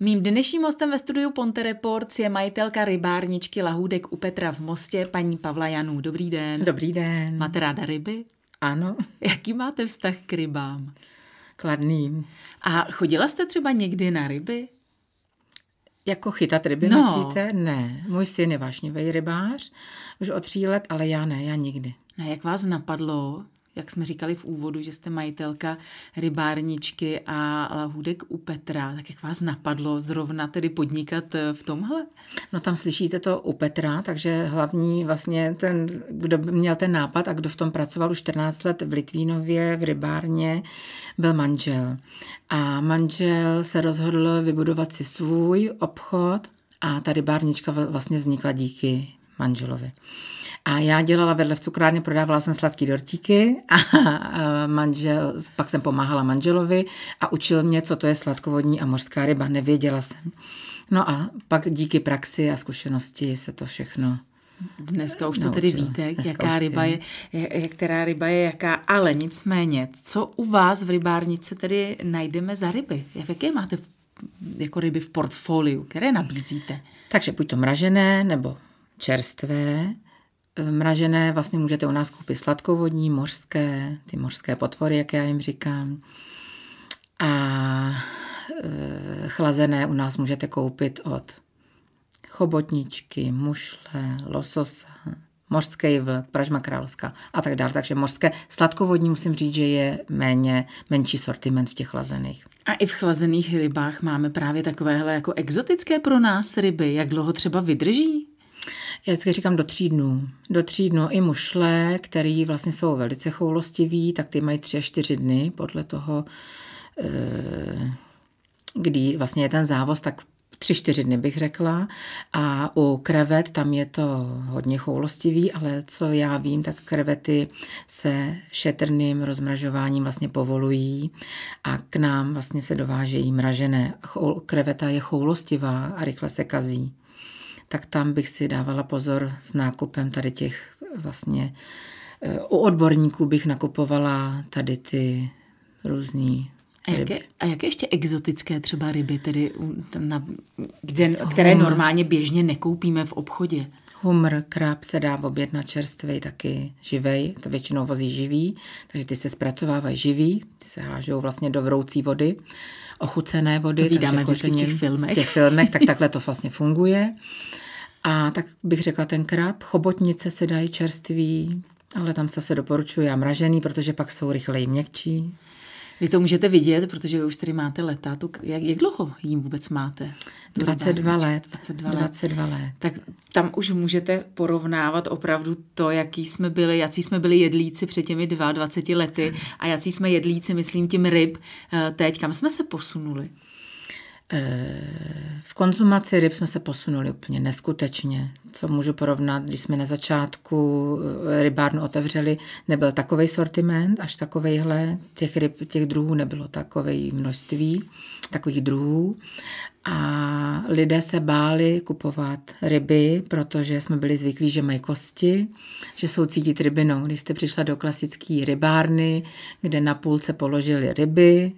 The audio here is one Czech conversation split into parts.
Mým dnešním hostem ve studiu Ponte Reports je majitelka rybárničky Lahůdek u Petra v Mostě, paní Pavla Janů. Dobrý den. Dobrý den. Máte ráda ryby? Ano. Jaký máte vztah k rybám? Kladný. A chodila jste třeba někdy na ryby? Jako chytat ryby, No. myslíte? Ne. Můj syn je vášnivý rybář, už od tří let, ale já ne, já nikdy. No, jak vás napadlo, jak jsme říkali v úvodu, že jste majitelka rybárničky a lahůdek u Petra, tak jak vás napadlo zrovna tedy podnikat eh, v tomhle? No tam slyšíte to u Petra, takže hlavní vlastně ten, kdo měl ten nápad a kdo v tom pracoval už 14 let v Litvínově, v rybárně, byl manžel. A manžel se rozhodl vybudovat si svůj obchod a ta rybárnička vl- vlastně vznikla díky manželovi. A já dělala vedle v cukrárně, prodávala jsem sladký dortíky a manžel, pak jsem pomáhala manželovi a učil mě, co to je sladkovodní a mořská ryba. Nevěděla jsem. No a pak díky praxi a zkušenosti se to všechno Dneska už to Naučila. tedy víte, Dneska jaká ryba je, je, která ryba je jaká, ale nicméně, co u vás v rybárnice tedy najdeme za ryby? Jaké máte v, jako ryby v portfoliu, které nabízíte? Takže buď to mražené nebo čerstvé. E, Mražené vlastně můžete u nás koupit sladkovodní, mořské, ty mořské potvory, jak já jim říkám. A e, chlazené u nás můžete koupit od chobotničky, mušle, lososa, mořský vlk, pražma královská a tak dále. Takže mořské sladkovodní musím říct, že je méně, menší sortiment v těch chlazených. A i v chlazených rybách máme právě takovéhle jako exotické pro nás ryby. Jak dlouho třeba vydrží? Já vždycky říkám do tří dnů. Do tří dnů i mušle, který vlastně jsou velice choulostiví, tak ty mají tři až čtyři dny podle toho, eh, kdy vlastně je ten závoz, tak tři, čtyři dny bych řekla. A u krevet tam je to hodně choulostivý, ale co já vím, tak krevety se šetrným rozmražováním vlastně povolují a k nám vlastně se dovážejí mražené. Kreveta je choulostivá a rychle se kazí tak tam bych si dávala pozor s nákupem tady těch vlastně eh, u odborníků bych nakupovala tady ty různý A jaké, a jaké ještě exotické třeba ryby, tedy na, kde, které normálně běžně nekoupíme v obchodě? Humr, krab se dá objednat čerstvý, taky živej, to většinou vozí živý, takže ty se zpracovávají živý, ty se hážou vlastně do vroucí vody, ochucené vody. To vždycky v těch filmech. V těch filmech, tak takhle to vlastně funguje. A tak bych řekla ten krab, chobotnice se dají čerstvý, ale tam se doporučuje a mražený, protože pak jsou rychleji měkčí. Vy to můžete vidět, protože vy už tady máte leta. Tu, jak, jak dlouho jim vůbec máte? tu 22 rybárničku? let. 22 let. 22 let. Tak tam už můžete porovnávat opravdu to, jaký jsme byli, jaký jsme byli jedlíci před těmi 22 lety a jaký jsme jedlíci, myslím tím ryb, eh, teď. Kam jsme se posunuli? V konzumaci ryb jsme se posunuli úplně neskutečně. Co můžu porovnat, když jsme na začátku eh, rybárnu otevřeli, nebyl takový sortiment, až takovejhle. Těch ryb, těch druhů nebylo takové množství, takových druhů. A lidé se báli kupovat ryby, protože jsme byli zvyklí, že mají kosti, že jsou cítit rybinou. Když jste přišla do klasické rybárny, kde na půlce položili ryby,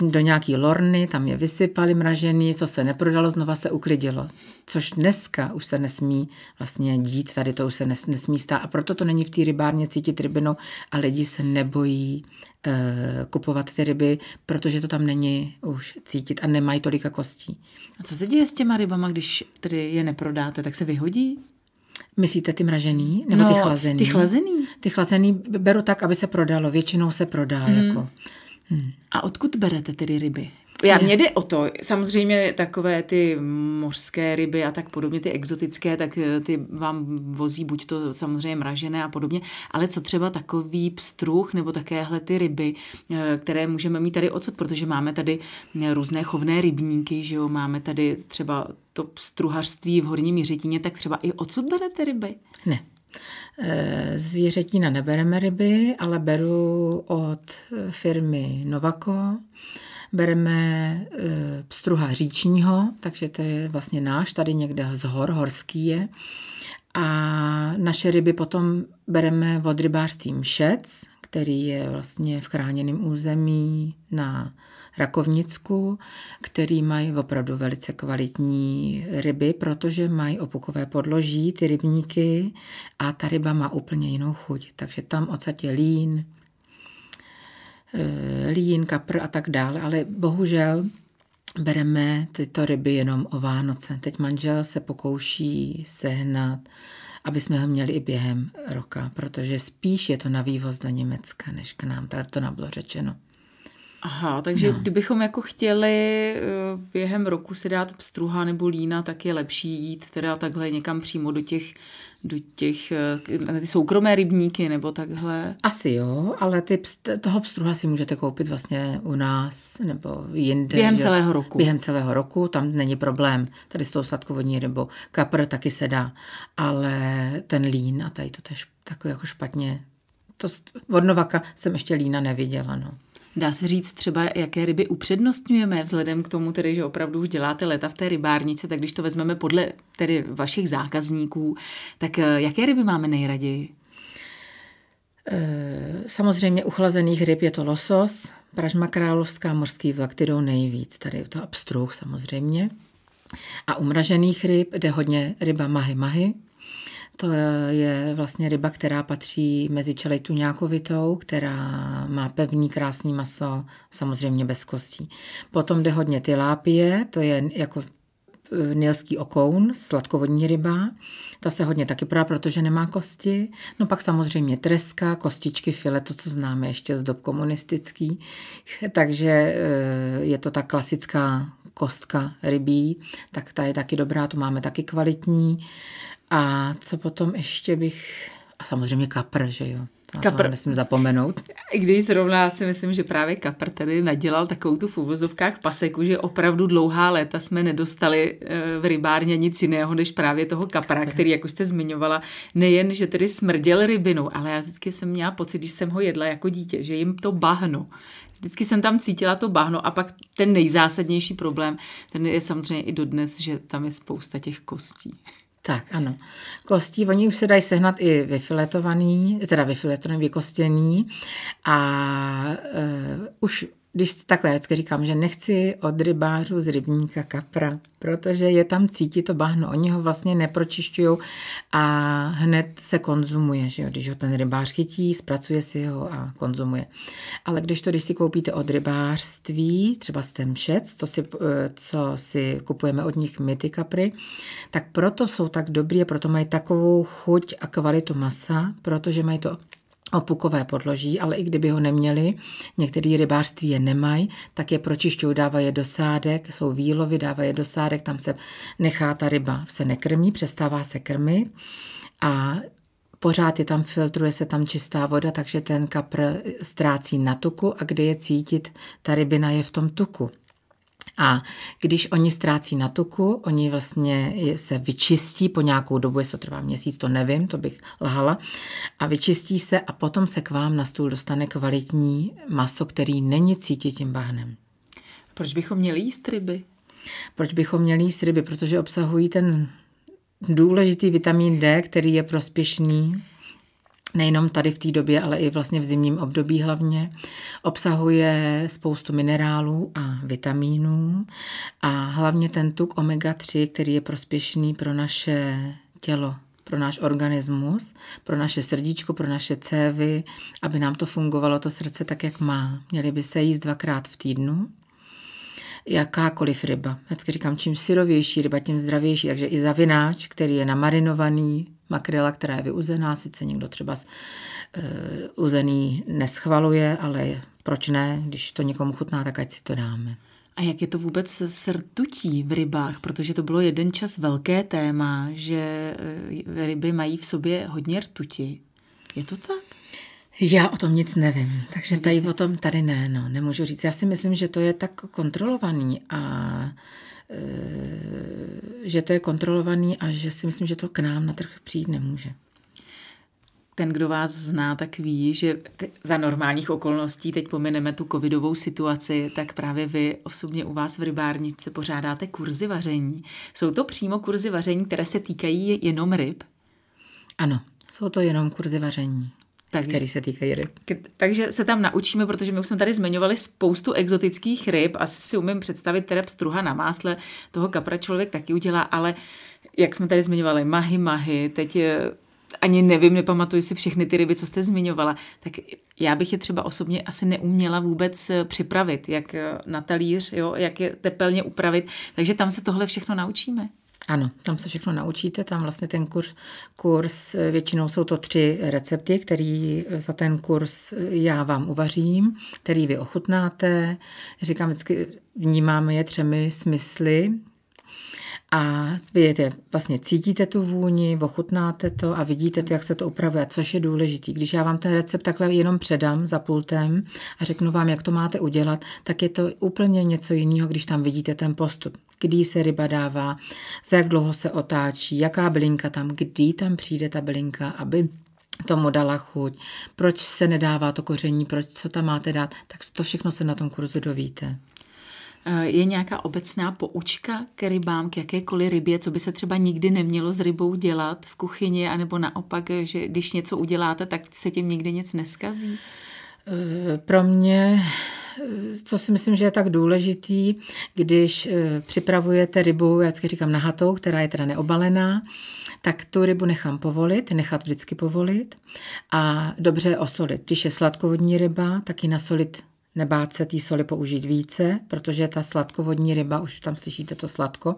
do nějaký lorny, tam je vysypali mražený, co se neprodalo, znova se uklidilo. Což dneska už se nesmí vlastně dít, tady to už se nes, nesmí stát a proto to není v té rybárně cítit rybinou a lidi se nebojí e, kupovat ty ryby, protože to tam není už cítit a nemají tolika kostí. A co se děje s těma rybama, když tedy je neprodáte, tak se vyhodí? Myslíte ty mražený nebo ty chlazený? Ty chlazený. Ty chlazený beru tak, aby se prodalo. Většinou se prodá. Hmm. Jako. A odkud berete tedy ryby? Já, mě jde o to, samozřejmě takové ty mořské ryby a tak podobně, ty exotické, tak eh, ty vám vozí buď to samozřejmě mražené a podobně, ale co třeba takový pstruh nebo takéhle ty ryby, eh, které můžeme mít tady odsud, protože máme tady eh, různé chovné rybníky, že jo, máme tady třeba to pstruhařství v Horním Jiřetíně, tak třeba i odsud berete ryby? Ne. Eh, Z Jiřetína nebereme ryby, ale beru od firmy Novako. Bereme eh, pstruha říčního, takže to je vlastně náš, tady někde z hor, horský je. A naše ryby potom bereme od rybářství Mšec, který je vlastně v chráněném území na Rakovnicku, který mají opravdu velice kvalitní ryby, protože mají opukové podloží, ty rybníky a ta ryba má úplně jinou chuť. Takže tam ocatě lín, eh, lín, kapr a tak dále, ale bohužel bereme tyto ryby jenom o Vánoce. Teď manžel se pokouší sehnat, aby jsme ho měli i během roka, protože spíš je to na vývoz do Německa, než k nám, tak to nám bylo řečeno. Aha, takže no. kdybychom jako chtěli eh, během roku si dát pstruha nebo lína, tak je lepší jít teda takhle někam přímo do těch do těch, eh, na ty soukromé rybníky nebo takhle? Asi jo, ale ty, toho pstruha si můžete koupit vlastně u nás nebo jinde. Během že? celého roku. Během celého roku, tam není problém. Tady s tou sladkovodní rybou. Kapr taky se dá, ale ten lín a tady to tež takový jako špatně. To, od Novaka jsem ještě lína neviděla, no. Dá se říct třeba, jaké ryby upřednostňujeme, vzhledem k tomu tedy, že opravdu už děláte leta v té rybárnici, tak když to vezmeme podle tedy vašich zákazníků, tak eh, jaké ryby máme nejraději? Eh, samozřejmě uchlazených ryb je to losos, pražma královská, morský vlak, ty jdou nejvíc. Tady je to abstruh samozřejmě. A umražených ryb jde hodně ryba mahy mahy, to je vlastně ryba, která patří mezi čelitu nějakovitou, která má pevný, krásný maso, samozřejmě bez kostí. Potom jde hodně tilápie, to je jako e, nilský okoun, sladkovodní ryba. Ta se hodně taky prá, protože nemá kosti. No pak samozřejmě treska, kostičky, file, to, co známe ještě z dob komunistický. Takže e, je to ta klasická kostka rybí, tak ta je taky dobrá, tu máme taky kvalitní. A co potom ještě bych... A samozřejmě kapr, že jo? Na kapr. to nesmím zapomenout. I když zrovna si myslím, že právě kapr tady nadělal takovou tu v uvozovkách paseku, že opravdu dlouhá léta jsme nedostali eh, v rybárně nic jiného, než právě toho kapra, kapr. který, jak už jste zmiňovala, nejen, že tedy smrděl rybinu, ale já vždycky jsem měla pocit, když jsem ho jedla jako dítě, že jim to bahno. Vždycky jsem tam cítila to bahno a pak ten nejzásadnější problém, ten je samozřejmě i dodnes, že tam je spousta těch kostí. Tak, ano. Kostí, oni už se dají sehnat i vyfiletovaný, teda vyfiletovaný, vykostěný a uh, už když takhle vždycky říkám, že nechci od rybářů z rybníka kapra, protože je tam cítit to bahno. Oni ho vlastně nepročišťují a hned se konzumuje, že jo? když ho ten rybář chytí, zpracuje si ho a konzumuje. Ale když to, když si koupíte od rybářství, třeba z Temšec, co si, co si kupujeme od nich my ty kapry, tak proto jsou tak dobrý a proto mají takovou chuť a kvalitu masa, protože mají to opukové podloží, ale i kdyby ho neměli, některé rybářství je nemají, tak je pročišťují, dávají je do sádek, jsou výlovy, dávají je do sádek, tam se nechá ta ryba, se nekrmí, přestává se krmit a pořád je tam, filtruje se tam čistá voda, takže ten kapr ztrácí na tuku a kde je cítit, ta rybina je v tom tuku. A když oni ztrácí na tuku, oni vlastně se vyčistí po nějakou dobu, jestli to trvá měsíc, to nevím, to bych lhala, a vyčistí se a potom se k vám na stůl dostane kvalitní maso, který není cítit tím bahnem. Proč bychom měli jíst ryby? Proč bychom měli jíst ryby? Protože obsahují ten důležitý vitamin D, který je prospěšný nejenom tady v té době, ale i vlastně v zimním období hlavně. Obsahuje spoustu minerálů a vitamínů a hlavně ten tuk omega-3, který je prospěšný pro naše tělo, pro náš organismus, pro naše srdíčko, pro naše cévy, aby nám to fungovalo, to srdce tak, jak má. Měli by se jíst dvakrát v týdnu, jakákoliv ryba. Vždycky říkám, čím syrovější ryba, tím zdravější. Takže i zavináč, který je namarinovaný, makrela, která je vyuzená, sice někdo třeba uh, uzený neschvaluje, ale proč ne, když to někomu chutná, tak ať si to dáme. A jak je to vůbec s rtutí v rybách? Protože to bylo jeden čas velké téma, že eh, ryby mají v sobě hodně rtuti. Je to tak? Já o tom nic nevím, takže tady o tom tady ne, no, nemůžu říct. Já si myslím, že to je tak kontrolovaný a e, že to je kontrolovaný a že si myslím, že to k nám na trh přijít nemůže. Ten, kdo vás zná, tak ví, že za normálních okolností, teď pomineme tu covidovou situaci, tak právě vy osobně u vás v rybárničce pořádáte kurzy vaření. Jsou to přímo kurzy vaření, které se týkají jenom ryb? Ano, jsou to jenom kurzy vaření. Tak, který se týkají ryb. Takže se tam naučíme, protože my už jsme tady zmiňovali spoustu exotických ryb, asi si umím představit teda pstruha na másle, toho kapra člověk taky udělá, ale jak jsme tady zmiňovali, mahy, mahy, teď ani nevím, nepamatuji si všechny ty ryby, co jste zmiňovala, tak já bych je třeba osobně asi neuměla vůbec eh, připravit, jak eh, na talíř, jo, jak je tepelně upravit, takže tam se tohle všechno naučíme. Ano, tam se všechno naučíte, tam vlastně ten kurz, kurz většinou jsou to tři recepty, který za ten kurz já vám uvařím, který vy ochutnáte. Říkám vždycky, vnímáme je třemi smysly, a vy je vlastně cítíte tu vůni, ochutnáte to a vidíte to, jak se to upravuje, což je důležité. Když já vám ten recept takhle jenom předám za pultem a řeknu vám, jak to máte udělat, tak je to úplně něco jiného, když tam vidíte ten postup. Kdy se ryba dává, za jak dlouho se otáčí, jaká bylinka tam, kdy tam přijde ta bylinka, aby tomu dala chuť, proč se nedává to koření, proč co tam máte dát, tak to všechno se na tom kurzu dovíte. Eh, je nějaká obecná poučka k rybám, k jakékoliv rybě, co by se třeba nikdy nemělo s rybou dělat v kuchyni, anebo naopak, že když něco uděláte, tak se tím nikdy nic neskazí? Eh, pro mě, eh, co si myslím, že je tak důležitý, když připravujete rybu, já vždycky říkám nahatou, která je teda neobalená, tak tu rybu nechám povolit, nechat vždycky povolit a dobře osolit. Když je sladkovodní ryba, tak ji nasolit nebát se té soli použít více, protože ta sladkovodní ryba, už tam slyšíte to sladko,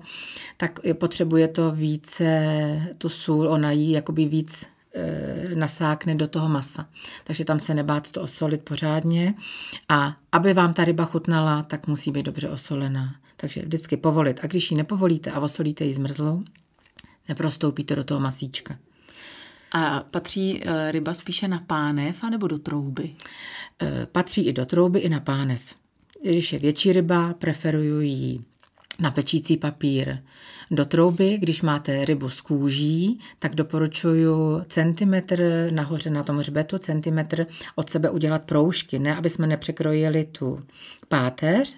tak potřebuje to více, tu sůl, ona jí jakoby víc nasákne do toho masa. Takže tam se nebát to osolit pořádně a aby vám ta ryba chutnala, tak musí být dobře osolená. Takže vždycky povolit. A když ji nepovolíte a osolíte ji zmrzlou, neprostoupíte do toho masíčka. A patří e, ryba spíše na pánev anebo do trouby? E, patří i do trouby, i na pánev. Když je větší ryba, preferuju ji na pečící papír. Do trouby, když máte rybu z kůží, tak doporučuju centimetr nahoře na tom hřbetu, centimetr od sebe udělat proužky, ne aby jsme nepřekrojili tu páteř,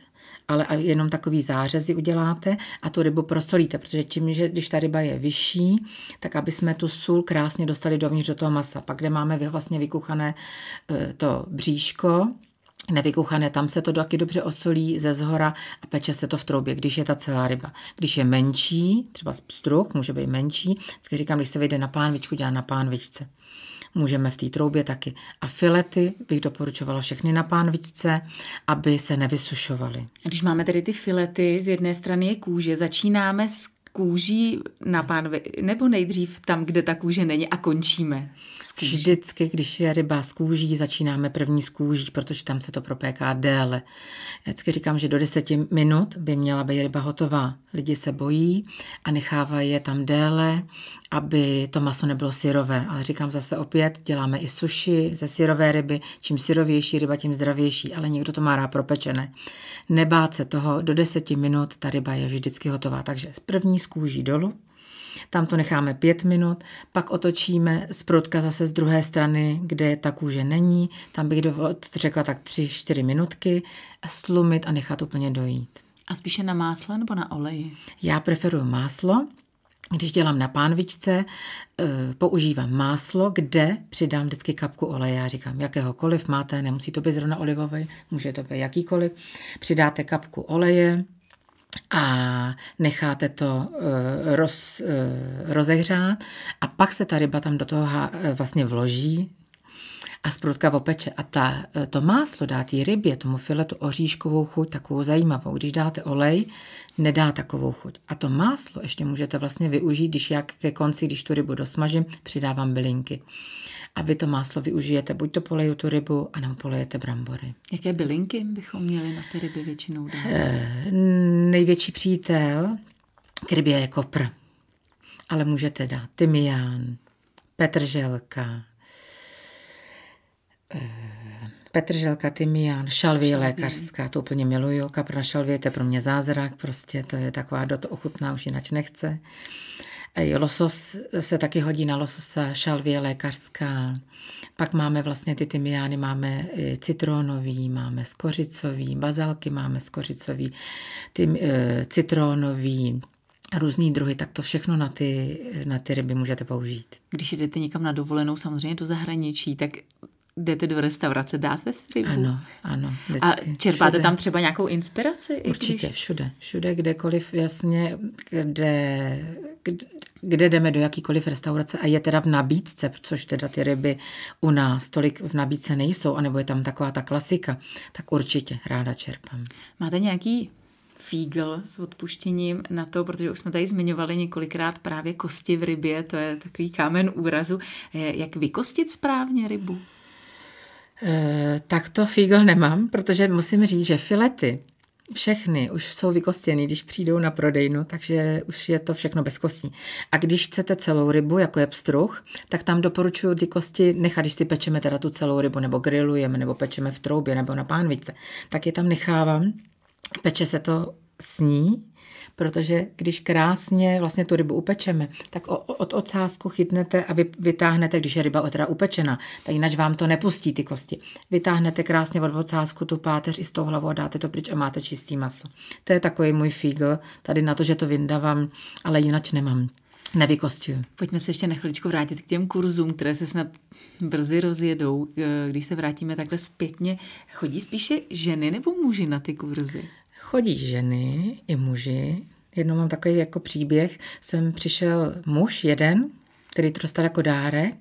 ale jenom takový zářezy uděláte a tu rybu prosolíte, protože tím, že když ta ryba je vyšší, tak aby jsme tu sůl krásně dostali dovnitř do toho masa. Pak, kde máme vlastně vykuchané e, to bříško, nevykuchané, tam se to taky dobře osolí ze zhora a peče se to v troubě, když je ta celá ryba. Když je menší, třeba struh, může být menší, vždycky říkám, když se vyjde na pánvičku, dělá na pánvičce můžeme v té troubě taky. A filety bych doporučovala všechny na pánvičce, aby se nevysušovaly. Když máme tedy ty filety, z jedné strany je kůže, začínáme s kůží na pánvi, nebo nejdřív tam, kde ta kůže není a končíme s kůží? Vždycky, když je ryba z kůží, začínáme první z kůží, protože tam se to propéká déle. Já vždycky říkám, že do deseti minut by měla být ryba hotová. Lidi se bojí a nechávají je tam déle, aby to maso nebylo syrové. Ale říkám zase opět, děláme i suši ze syrové ryby. Čím syrovější ryba, tím zdravější, ale někdo to má rád propečené. Nebát se toho, do deseti minut ta ryba je vždycky hotová. Takže první kůží dolů, tam to necháme pět minut, pak otočíme z proutka zase z druhé strany, kde ta kůže není, tam bych řekla tak tři, čtyři minutky, slumit a nechat úplně dojít. A spíše na másle nebo na oleji? Já preferuji máslo, když dělám na pánvičce, eh, používám máslo, kde přidám vždycky kapku oleje. Já říkám, jakéhokoliv máte, nemusí to být zrovna olivový, může to být jakýkoliv. Přidáte kapku oleje, a necháte to eh, roz, eh, rozehřát a pak se ta ryba tam do toho vlastně vloží, a sprutka opeče. A ta, to máslo dá té rybě, tomu filetu oříškovou chuť, takovou zajímavou. Když dáte olej, nedá takovou chuť. A to máslo ještě můžete vlastně využít, když já ke konci, když tu rybu dosmažím, přidávám bylinky. A vy to máslo využijete, buď to poleju tu rybu, anebo polejete brambory. Jaké bylinky bychom měli na ty ryby většinou dát? E, největší přítel k rybě je kopr. Ale můžete dát tymián, petrželka, Eh, Petrželka, tymián, šalvie lékařská, to úplně miluju. Kapra šalvie, to je pro mě zázrak, prostě to je taková, do to ochutná, už jinak nechce. Losos se taky hodí na lososa, šalvie lékařská. Pak máme vlastně ty tymiány, máme citronový, máme skořicový, bazalky máme skořicový, ty, e, citronový, různý druhy, tak to všechno na ty, na ty ryby můžete použít. Když jdete někam na dovolenou, samozřejmě do zahraničí, tak jdete do restaurace, dáte si rybu? Ano, ano. A čerpáte všude. tam třeba nějakou inspiraci? Určitě, když... všude. Všude, kdekoliv, jasně, kde, kde, kde jdeme do jakýkoliv restaurace a je teda v nabídce, což teda ty ryby u nás tolik v nabídce nejsou, anebo je tam taková ta klasika, tak určitě ráda čerpám. Máte nějaký fígl s odpuštěním na to, protože už jsme tady zmiňovali několikrát právě kosti v rybě, to je takový kámen úrazu. Jak vykostit správně rybu? E, tak to fígl nemám, protože musím říct, že filety všechny už jsou vykostěny, když přijdou na prodejnu, takže už je to všechno bez kostí. A když chcete celou rybu, jako je pstruh, tak tam doporučuji ty kosti nechat, když si pečeme teda tu celou rybu, nebo grillujeme, nebo pečeme v troubě, nebo na pánvice, tak je tam nechávám peče se to sní, protože když krásně vlastně tu rybu upečeme, tak od ocásku chytnete a vy vytáhnete, když je ryba teda upečena, tak jinak vám to nepustí ty kosti. Vytáhnete krásně od ocásku tu páteř i s tou hlavou dáte to pryč a máte čistý maso. To je takový můj fígl, tady na to, že to vyndávám, ale jinak nemám. Nevykostuju. Pojďme se ještě na chviličku vrátit k těm kurzům, které se snad brzy rozjedou. Eh, když se vrátíme takhle zpětně, chodí spíše ženy nebo muži na ty kurzy? Chodí ženy i muži. Jednou mám takový jako příběh. Jsem přišel muž jeden, který to dostal jako dárek.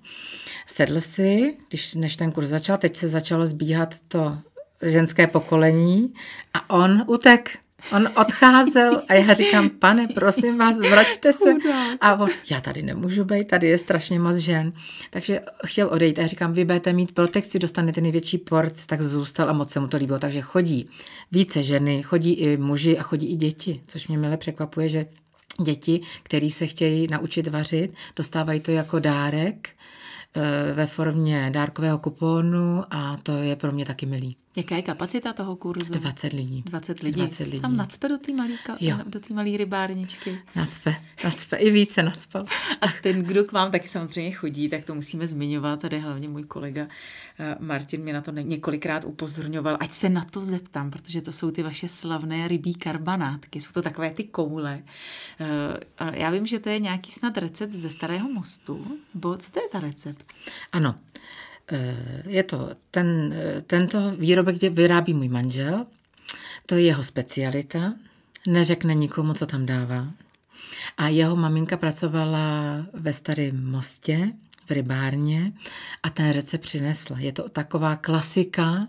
Sedl si, když, než ten kurz začal, teď se začalo zbíhat to ženské pokolení a on utek On odcházel a já říkám, pane, prosím vás, vraťte se. A on, já tady nemůžu být, tady je strašně moc žen. Takže chtěl odejít a já říkám, vy budete mít protekci, dostanete největší porc, tak zůstal a moc se mu to líbilo. Takže chodí více ženy, chodí i muži a chodí i děti, což mě milé překvapuje, že děti, který se chtějí naučit vařit, dostávají to jako dárek eh, ve formě dárkového kuponu a to je pro mě taky milý. Jaká je kapacita toho kurzu? 20 lidí. 20 lidí. 20 lidí. Tam nacpe do té malé rybárničky. Nacpe, nacpe, i více nacpal. A ten, kdo k vám taky samozřejmě chodí, tak to musíme zmiňovat. Tady hlavně můj kolega eh, Martin mě na to několikrát upozorňoval, ať se na to zeptám, protože to jsou ty vaše slavné rybí karbanátky. Jsou to takové ty koule. Eh, já vím, že to je nějaký snad recept ze Starého mostu, nebo co to je za recept? Ano, je to, ten, eh, tento výrobek vyrábí můj manžel, to je jeho specialita, neřekne nikomu, co tam dává. A jeho maminka pracovala ve Starém mostě, v rybárně a ten recept přinesla. Je to taková klasika,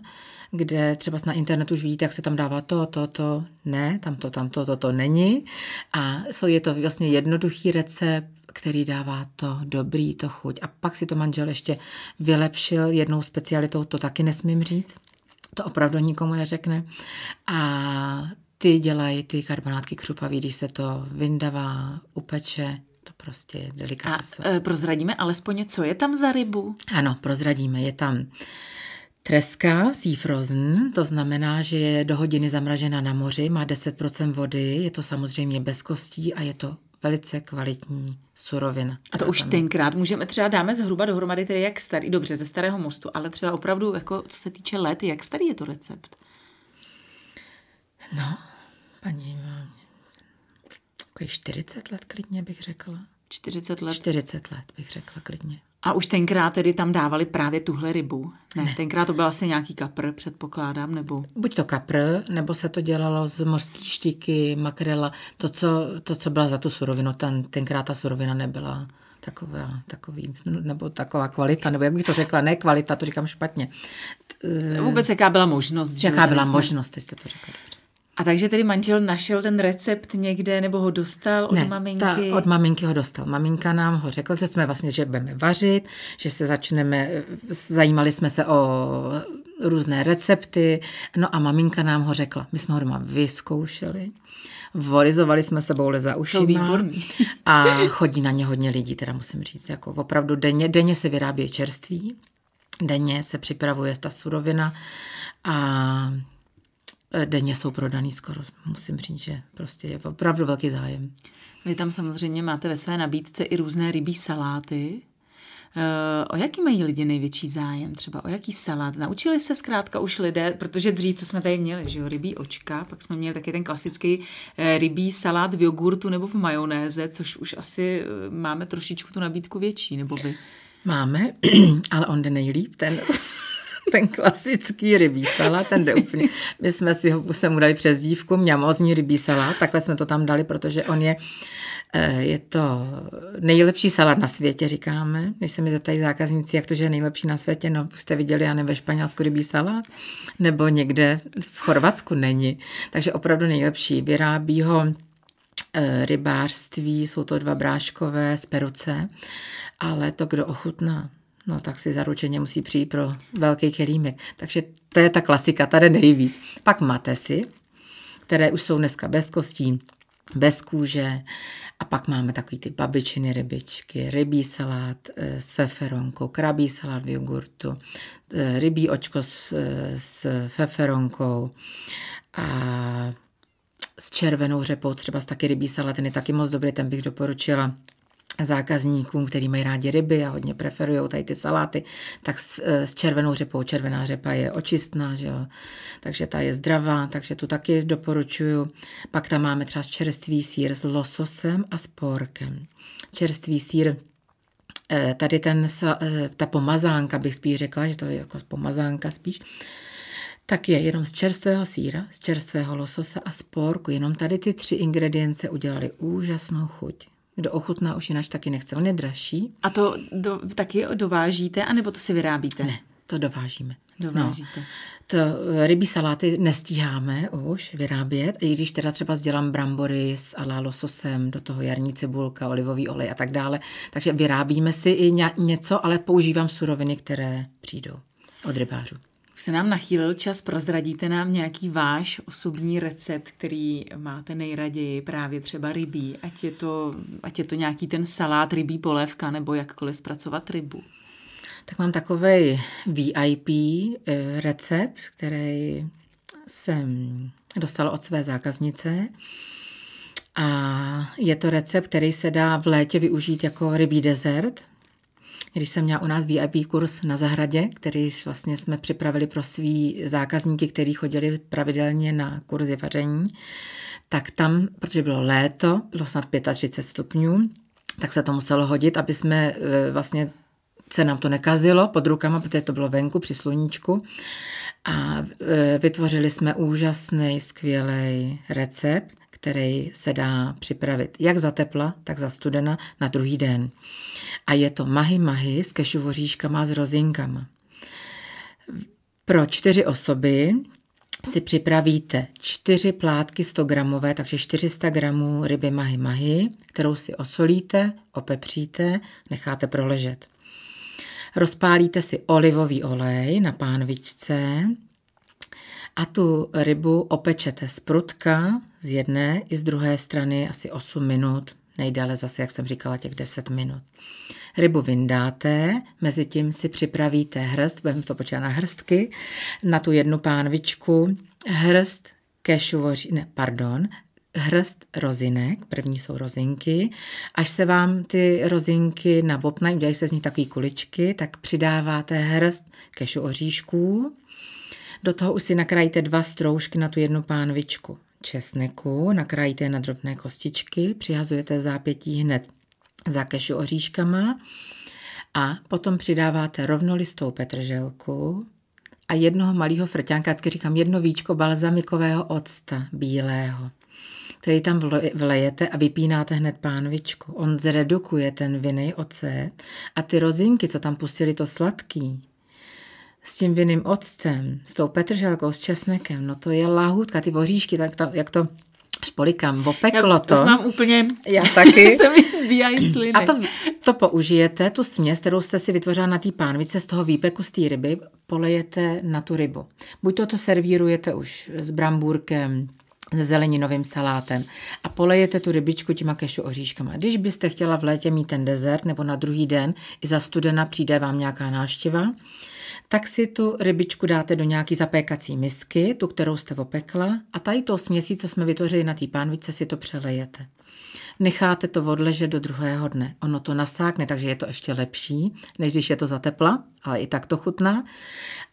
kde třeba na internetu už vidíte, jak se tam dává to, to, to, ne, tam to, tam to, to, to není. A je to vlastně jednoduchý recept, který dává to dobrý, to chuť. A pak si to manžel ještě vylepšil jednou specialitou, to taky nesmím říct. To opravdu nikomu neřekne. A ty dělají ty karbonátky křupavý, když se to vyndavá, upeče, to prostě je delikása. A e, prozradíme alespoň, co je tam za rybu? Ano, prozradíme. Je tam Treska Sea Frozen, to znamená, že je do hodiny zamražena na moři, má 10% vody, je to samozřejmě bez kostí a je to velice kvalitní surovina. A to už tam... tenkrát můžeme třeba dáme zhruba dohromady tedy jak starý, dobře, ze starého mostu, ale třeba opravdu, jako co se týče let, jak starý je to recept? No, paní, mám 40 let klidně bych řekla. 40 let? 40 let bych řekla klidně. A už tenkrát tedy tam dávali právě tuhle rybu? Ne, ne. tenkrát to byl asi nějaký kapr, předpokládám, nebo? Buď to kapr, nebo se to dělalo z morské štíky, makrela, to co, to, co byla za tu surovinu, ten, tenkrát ta surovina nebyla taková, takový, nebo taková kvalita, nebo jak bych to řekla, ne kvalita, to říkám špatně. Vůbec jaká byla možnost? Jaká byla jsme... možnost, jste to řekla dobře. A takže tedy manžel našel ten recept někde nebo ho dostal od ne, maminky? Ta, od maminky ho dostal. Maminka nám ho řekla, že jsme vlastně, že budeme vařit, že se začneme, zajímali jsme se o různé recepty, no a maminka nám ho řekla. My jsme ho doma vyzkoušeli, vorizovali jsme se boule za ušima a chodí na ně hodně lidí, teda musím říct, jako opravdu denně, denně se vyrábí čerství, denně se připravuje ta surovina a denně jsou prodaný skoro, musím říct, že prostě je opravdu velký zájem. Vy tam samozřejmě máte ve své nabídce i různé rybí saláty. o jaký mají lidi největší zájem? Třeba o jaký salát? Naučili se zkrátka už lidé, protože dřív, co jsme tady měli, že jo, rybí očka, pak jsme měli taky ten klasický eh, rybí salát v jogurtu nebo v majonéze, což už asi eh, máme trošičku tu nabídku větší, nebo vy? Máme, ale on jde nejlíp, ten ten klasický rybí salát, ten jde úplně. My jsme si ho, se mu dali přes dívku, mňamozní rybí salát, takhle jsme to tam dali, protože on je, eh, je to nejlepší salát na světě, říkáme. Když se mi zeptají zákazníci, jak to, že je nejlepší na světě, no jste viděli, já nevím, ve Španělsku rybí salát, nebo někde v Chorvatsku není. Takže opravdu nejlepší. Vyrábí ho eh, rybářství, jsou to dva bráškové z Peruce, ale to, kdo ochutná, no tak si zaručeně musí přijít pro velký kelímek. Takže to je ta klasika, tady nejvíc. Pak matesy, které už jsou dneska bez kostí, bez kůže. A pak máme takový ty babičiny rybičky, rybí salát eh, s feferonkou, krabí salát v jogurtu, eh, rybí očko s, eh, s feferonkou a s červenou řepou, třeba z taky rybí salát, ten je taky moc dobrý, ten bych doporučila zákazníkům, který mají rádi ryby a hodně preferují tady ty saláty, tak s, s červenou řepou. Červená řepa je očistná, že jo? takže ta je zdravá, takže tu taky doporučuju. Pak tam máme třeba čerstvý sír s lososem a s porkem. Čerstvý sír eh, tady ten, eh, ta pomazánka bych spíš řekla, že to je jako pomazánka spíš, tak je jenom z čerstvého síra, z čerstvého lososa a z porku. Jenom tady ty tři ingredience udělali úžasnou chuť. Kdo ochutná už jinak taky nechce. On je dražší. A to do, taky dovážíte, anebo to si vyrábíte? Ne, to dovážíme. Dovážíte. No, to rybí saláty nestíháme už vyrábět, i když teda třeba sdělám brambory s alá lososem, do toho jarní cibulka, olivový olej a tak dále. Takže vyrábíme si i něco, ale používám suroviny, které přijdou od rybářů. Už se nám nachýlil čas, prozradíte nám nějaký váš osobní recept, který máte nejraději, právě třeba rybí, ať je to, ať je to nějaký ten salát, rybí polévka, nebo jakkoliv zpracovat rybu. Tak mám takový VIP eh, recept, který jsem dostala od své zákaznice. A je to recept, který se dá v létě využít jako rybí dezert, když jsem měla u nás VIP kurz na zahradě, který vlastně jsme připravili pro svý zákazníky, kteří chodili pravidelně na kurzy vaření, tak tam, protože bylo léto, bylo snad 35 stupňů, tak se to muselo hodit, aby jsme e, vlastně se nám to nekazilo pod rukama, protože to bylo venku při sluníčku. A e, vytvořili jsme úžasný, skvělý recept, který se dá připravit jak za tepla, tak za studena na druhý den. A je to mahy mahy s kešuvoříškama s rozinkama. Pro čtyři osoby si připravíte čtyři plátky 100 gramové, takže 400 gramů ryby mahy mahy, kterou si osolíte, opepříte, necháte proležet. Rozpálíte si olivový olej na pánvičce, a tu rybu opečete z prutka z jedné i z druhé strany asi 8 minut, nejdále zase, jak jsem říkala, těch 10 minut. Rybu vyndáte, mezi tím si připravíte hrst, budeme to počítat na hrstky, na tu jednu pánvičku, hrst kešuvoří, ne, pardon, hrst rozinek, první jsou rozinky. Až se vám ty rozinky nabopnají, udělají se z nich takové kuličky, tak přidáváte hrst kešu oříšků, do toho už si nakrájíte dva stroužky na tu jednu pánvičku česneku, nakrájíte na drobné kostičky, přihazujete zápětí hned za kešu oříškama a potom přidáváte rovnolistou petrželku a jednoho malého frťánka, vždycky říkám jedno víčko balzamikového octa bílého, který tam vlejete a vypínáte hned pánvičku. On zredukuje ten vinný ocet a ty rozinky, co tam pustili, to sladký, s tím vinným octem, s tou petrželkou, s česnekem, no to je lahutka, ty voříšky, tak to, jak to špolikám, opeklo Já, to. to mám úplně, já taky. se mi zbíjají sliny. A to, to použijete, tu směs, kterou jste si vytvořila na té pánvice z toho výpeku z té ryby, polejete na tu rybu. Buď to, to servírujete už s brambůrkem, se zeleninovým salátem a polejete tu rybičku těma kešu oříškama. Když byste chtěla v létě mít ten dezert nebo na druhý den i za studena přijde vám nějaká náštěva, tak si tu rybičku dáte do nějaký zapékací misky, tu, kterou jste opekla, a tady to směsí, co jsme vytvořili na té pánvice, si to přelejete. necháte to odležet do druhého dne. Ono to nasákne, takže je to ještě lepší, než když je to za tepla, ale i tak to chutná.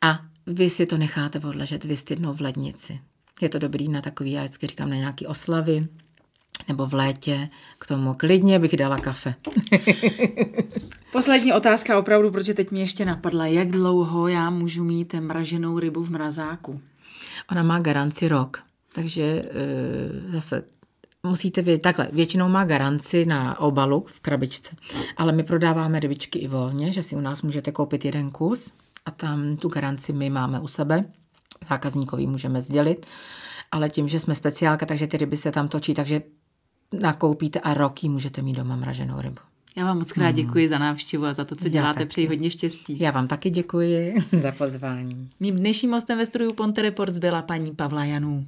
A vy si to necháte odležet vystydnout v lednici. Je to dobrý na takový, já vždycky říkám, na nějaký oslavy, nebo v létě, k tomu klidně bych dala kafe. Poslední otázka opravdu, protože teď mi ještě napadla, jak dlouho já můžu mít mraženou rybu v mrazáku? Ona má garanci rok, takže e, zase musíte vědět, takhle, většinou má garanci na obalu v krabičce, ale my prodáváme rybičky i volně, že si u nás můžete koupit jeden kus a tam tu garanci my máme u sebe, zákazníkovi můžeme sdělit, ale tím, že jsme speciálka, takže ty ryby se tam točí, takže nakoupíte a roky můžete mít doma mraženou rybu. Já vám moc krát hmm. děkuji za návštěvu a za to, co děláte. Přeji hodně štěstí. Já vám taky děkuji za pozvání. Mým dnešním hostem ve studiu Ponte Reports byla paní Pavla Janů.